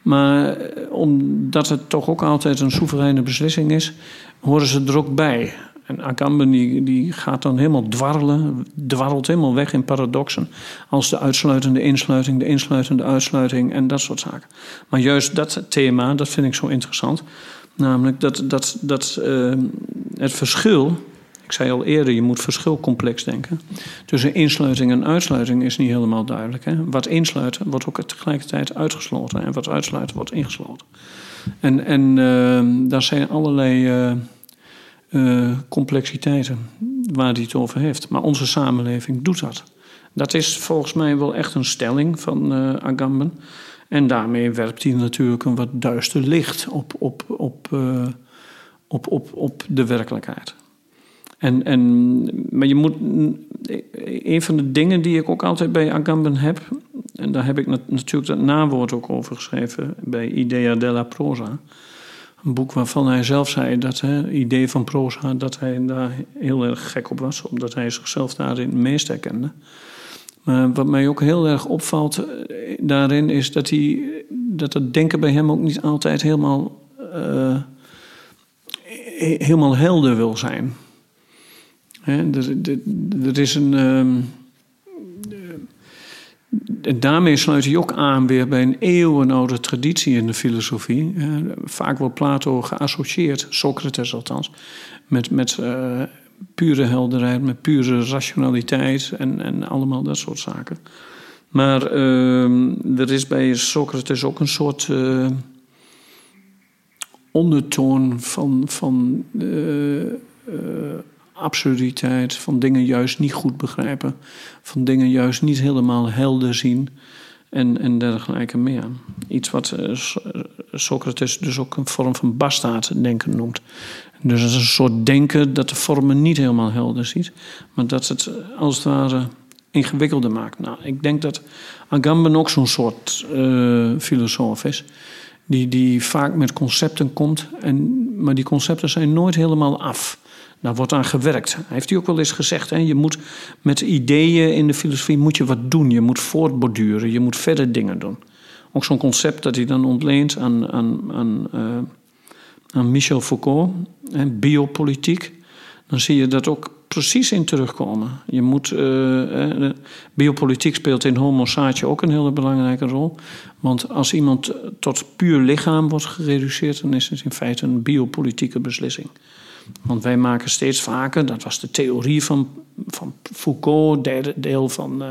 Maar eh, omdat het toch ook altijd een soevereine beslissing is, horen ze er ook bij. En Agamben die, die gaat dan helemaal dwarrelen, dwarrelt helemaal weg in paradoxen. Als de uitsluitende insluiting, de insluitende uitsluiting en dat soort zaken. Maar juist dat thema, dat vind ik zo interessant. Namelijk dat, dat, dat eh, het verschil, ik zei al eerder, je moet verschilcomplex denken. Tussen insluiting en uitsluiting is niet helemaal duidelijk. Hè? Wat insluiten wordt ook tegelijkertijd uitgesloten. En wat uitsluiten wordt ingesloten. En, en eh, daar zijn allerlei eh, eh, complexiteiten waar hij het over heeft. Maar onze samenleving doet dat. Dat is volgens mij wel echt een stelling van eh Agamben. En daarmee werpt hij natuurlijk een wat duister licht op, op, op, op, op, op de werkelijkheid. En, en, maar je moet. Een van de dingen die ik ook altijd bij Agamben heb. En daar heb ik nat- natuurlijk dat nawoord ook over geschreven bij Idea della Prosa. Een boek waarvan hij zelf zei dat hè, idee van proza, dat hij daar heel erg gek op was, omdat hij zichzelf daarin het meest herkende. Maar wat mij ook heel erg opvalt eh, daarin is dat, hij, dat het denken bij hem ook niet altijd helemaal, eh, he- helemaal helder wil zijn. Er, er, er is een. ehm, en daarmee sluit hij ook aan weer bij een eeuwenoude traditie in de filosofie. Eh, vaak wordt Plato geassocieerd, Socrates althans, met, met eh, pure helderheid, met pure rationaliteit en, en allemaal dat soort zaken. Maar ehm, er is bij Socrates ook een soort eh, ondertoon van, van eh, eh, absurditeit, van dingen juist niet goed begrijpen, van dingen juist niet helemaal helder zien en, en dergelijke meer. Iets wat eh, So- Socrates dus ook een vorm van bastaarddenken noemt. Dus het is een soort denken dat de vormen niet helemaal helder ziet, maar dat het eh, als het ware ingewikkelder maakt. Nou, ik denk dat Agamben ook zo'n soort eh, filosoof is. Die, die vaak met concepten komt, en, maar die concepten zijn nooit helemaal af. Daar wordt aan gewerkt. Heeft hij ook wel eens gezegd. Hè? Je moet met ideeën in de filosofie moet je wat doen. Je moet voortborduren. Je moet verder dingen doen. Ook zo'n concept dat hij dan ontleent aan, aan, aan, eh, aan Michel Foucault. Biopolitiek. Dan zie je dat ook precies in terugkomen. Je moet, eh, biopolitiek speelt in Homo Saatje ook een hele belangrijke rol. Want als iemand tot puur lichaam wordt gereduceerd... dan is het in feite een biopolitieke beslissing. Want wij maken steeds vaker, dat was de theorie van, van Foucault, derde deel van, uh,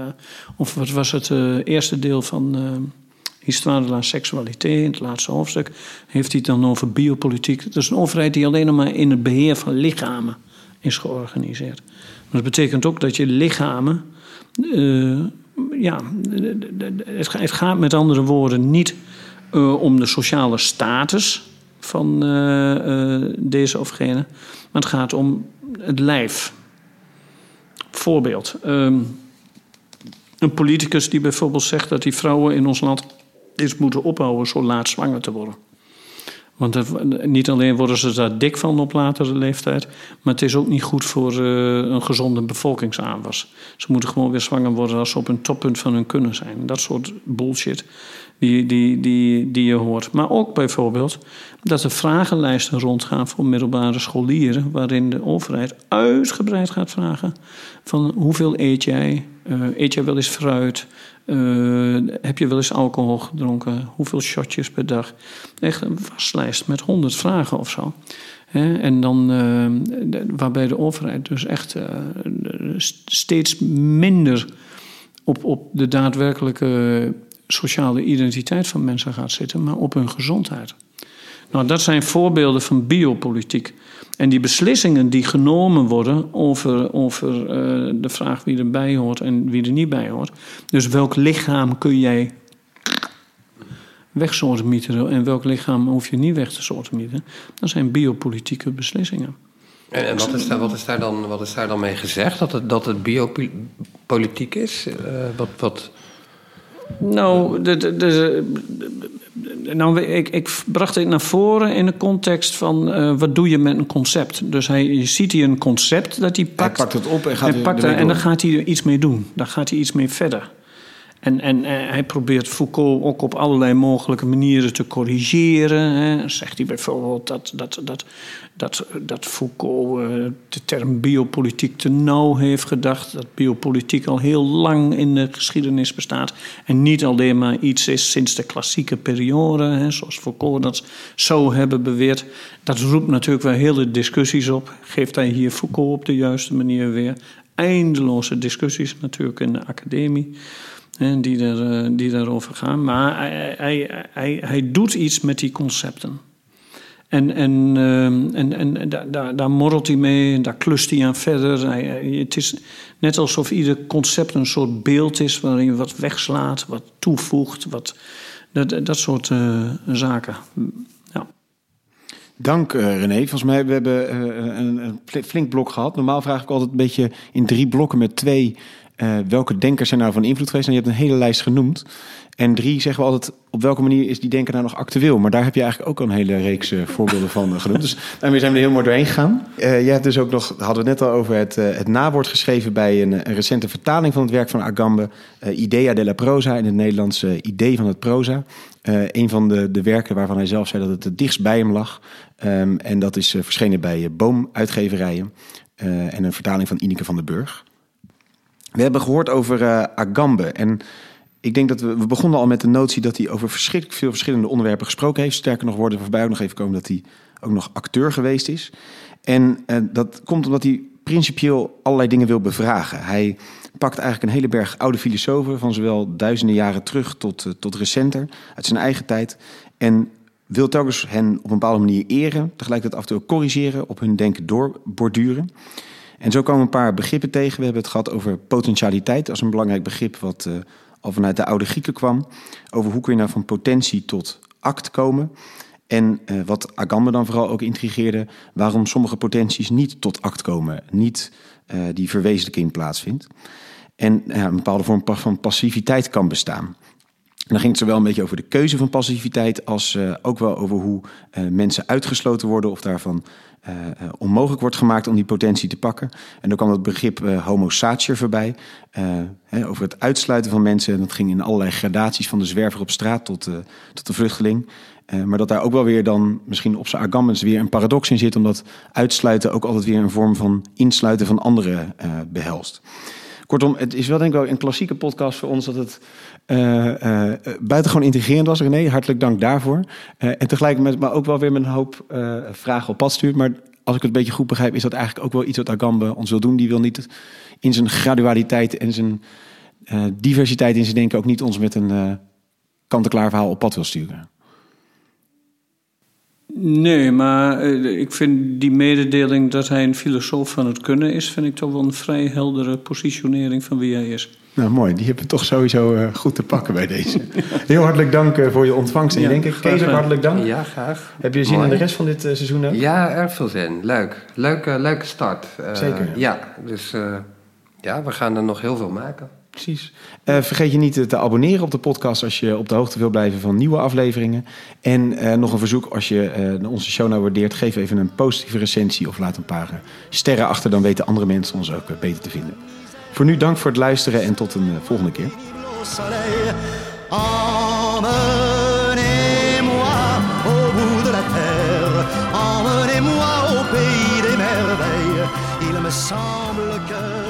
of wat was het uh, eerste deel van uh, Histoire de la Sexualité, het laatste hoofdstuk, heeft hij het dan over biopolitiek. Dat is een overheid die alleen maar in het beheer van lichamen is georganiseerd. Maar dat betekent ook dat je lichamen, ja, het gaat met andere woorden niet om de sociale status van uh, uh, deze of gene. Maar het gaat om het lijf. Voorbeeld. Um, een politicus die bijvoorbeeld zegt dat die vrouwen in ons land eens moeten ophouden zo laat zwanger te worden. Want niet alleen worden ze daar dik van op latere leeftijd, maar het is ook niet goed voor uh, een gezonde bevolkingsaanwas. Ze moeten gewoon weer zwanger worden als ze op een toppunt van hun kunnen zijn. Dat soort bullshit die, die, die, die je hoort. Maar ook bijvoorbeeld dat er vragenlijsten rondgaan voor middelbare scholieren, waarin de overheid uitgebreid gaat vragen van hoeveel eet jij, uh, eet jij wel eens fruit, uh, heb je wel eens alcohol gedronken, hoeveel shotjes per dag. Echt een vastlijst met honderd vragen of zo. En dan, uh, waarbij de overheid dus echt steeds minder op, op de daadwerkelijke sociale identiteit van mensen gaat zitten, maar op hun gezondheid. Nou, dat zijn voorbeelden van biopolitiek. En die beslissingen die genomen worden over, over uh, de vraag wie erbij hoort en wie er niet bij hoort. Dus welk lichaam kun jij wegsoortemieteren en welk lichaam hoef je niet weg te soortemieteren. Dat zijn biopolitieke beslissingen. En, en wat, is daar, wat, is daar dan, wat is daar dan mee gezegd? Dat het, dat het biopolitiek is? Uh, wat, wat... Nou, de, de, de, nou ik, ik, bracht dit naar voren in de context van uh, wat doe je met een concept. Dus hij, je ziet hier een concept dat hij pakt. Hij pakt het op en gaat hij pakt er, En dan gaat hij er iets mee doen. Dan gaat hij iets mee verder. En, en uh, hij probeert Foucault ook op allerlei mogelijke manieren te corrigeren. Hè. Zegt hij bijvoorbeeld dat, dat, dat, dat, dat Foucault uh, de term biopolitiek te nauw heeft gedacht. Dat biopolitiek al heel lang in de geschiedenis bestaat. En niet alleen maar iets is sinds de klassieke periode, hè, zoals Foucault dat zo hebben beweerd. Dat roept natuurlijk wel hele discussies op. Geeft hij hier Foucault op de juiste manier weer? Eindeloze discussies natuurlijk in de academie die, er, die daarover gaan. Maar hij, hij, hij, hij doet iets met die concepten. En, en, en, en daar, daar morrelt hij mee en daar klust hij aan verder. Het is net alsof ieder concept een soort beeld is waarin je wat wegslaat, wat toevoegt, wat, dat, dat soort uh, zaken. Ja. Dank uh, René. Volgens mij we hebben we een, een flink blok gehad. Normaal vraag ik altijd een beetje in drie blokken met twee uh, welke denkers zijn nou van invloed geweest? En je hebt een hele lijst genoemd. En drie zeggen we altijd, op welke manier is die denker nou nog actueel? Maar daar heb je eigenlijk ook al een hele reeks uh, voorbeelden van uh, genoemd. Dus daarmee zijn we er heel mooi doorheen gegaan. jij hebt dus ook nog, hadden we net al over, het, het nawoord geschreven bij een, een, recente vertaling van het werk van Agambe. Idea della prosa, in het Nederlands idee van het proza. een van de, de werken waarvan hij zelf zei dat het het dichtst bij hem lag. Um, en dat is verschenen bij Boom Uitgeverijen. en een vertaling van Ineke van den Burg. We hebben gehoord over uh, Agambe. En ik denk dat we, begonnen al met de notie dat hij over verschrikkelijk veel verschillende onderwerpen gesproken heeft. Sterker nog, worden we voorbij ook nog even komen dat hij ook nog acteur geweest is. En uh, dat komt omdat hij principieel allerlei dingen wil bevragen. Hij pakt eigenlijk een hele berg oude filosofen van zowel duizenden jaren terug tot, uh, tot recenter, uit zijn eigen tijd. En wil telkens hen op een bepaalde manier eren, tegelijkertijd af en toe corrigeren, op hun denken doorborduren. En zo komen een paar begrippen tegen. We hebben het gehad over potentialiteit als een belangrijk begrip wat uh, al vanuit de oude Grieken kwam. Over hoe kun je nou van potentie tot act komen. En uh, wat Agamben dan vooral ook intrigeerde, waarom sommige potenties niet tot act komen, niet uh, die verwezenlijking plaatsvindt. En een bepaalde vorm van passiviteit kan bestaan. En dan ging het zowel een beetje over de keuze van passiviteit, als uh, ook wel over hoe uh, mensen uitgesloten worden of daarvan uh, onmogelijk wordt gemaakt om die potentie te pakken. En dan kwam het begrip homo sacer voorbij, hè, over het uitsluiten van mensen. En dat ging in allerlei gradaties van de zwerver op straat tot, tot de vluchteling. maar dat daar ook wel weer dan misschien op zijn argammens weer een paradox in zit, omdat uitsluiten ook altijd weer een vorm van insluiten van anderen behelst. Kortom, het is wel denk ik wel een klassieke podcast voor ons dat het uh, uh, buitengewoon integrerend was. René, hartelijk dank daarvoor. Uh, en tegelijkertijd maar ook wel weer met een hoop vragen op pad stuurt. Maar als ik het een beetje goed begrijp, is dat eigenlijk ook wel iets wat Agambe ons wil doen. Die wil niet in zijn gradualiteit en zijn diversiteit in zijn denken ook niet ons met een kant-en-klaar verhaal op pad wil sturen. Nee, maar uh, ik vind die mededeling dat hij een filosoof van het kunnen is, vind ik toch wel een vrij heldere positionering van wie hij is. Nou, mooi. Die hebben we toch sowieso uh, goed te pakken bij deze. Heel hartelijk dank uh, voor je ontvangst. En ja, denk ik, Kees, hartelijk dank. Ja, graag. Heb je zin mooi. in de rest van dit seizoen ook? Ja, erg veel zin. Leuk. Leuke, leuke start. Zeker. Ja, dus ja, we gaan er nog heel veel maken. Precies. Uh, vergeet je niet te abonneren op de podcast als je op de hoogte wil blijven van nieuwe afleveringen. En uh, nog een verzoek, als je uh, onze show nou waardeert, geef even een positieve recensie of laat een paar sterren achter. Dan weten andere mensen ons ook beter te vinden. Voor nu dank voor het luisteren en tot een volgende keer. Il me semble que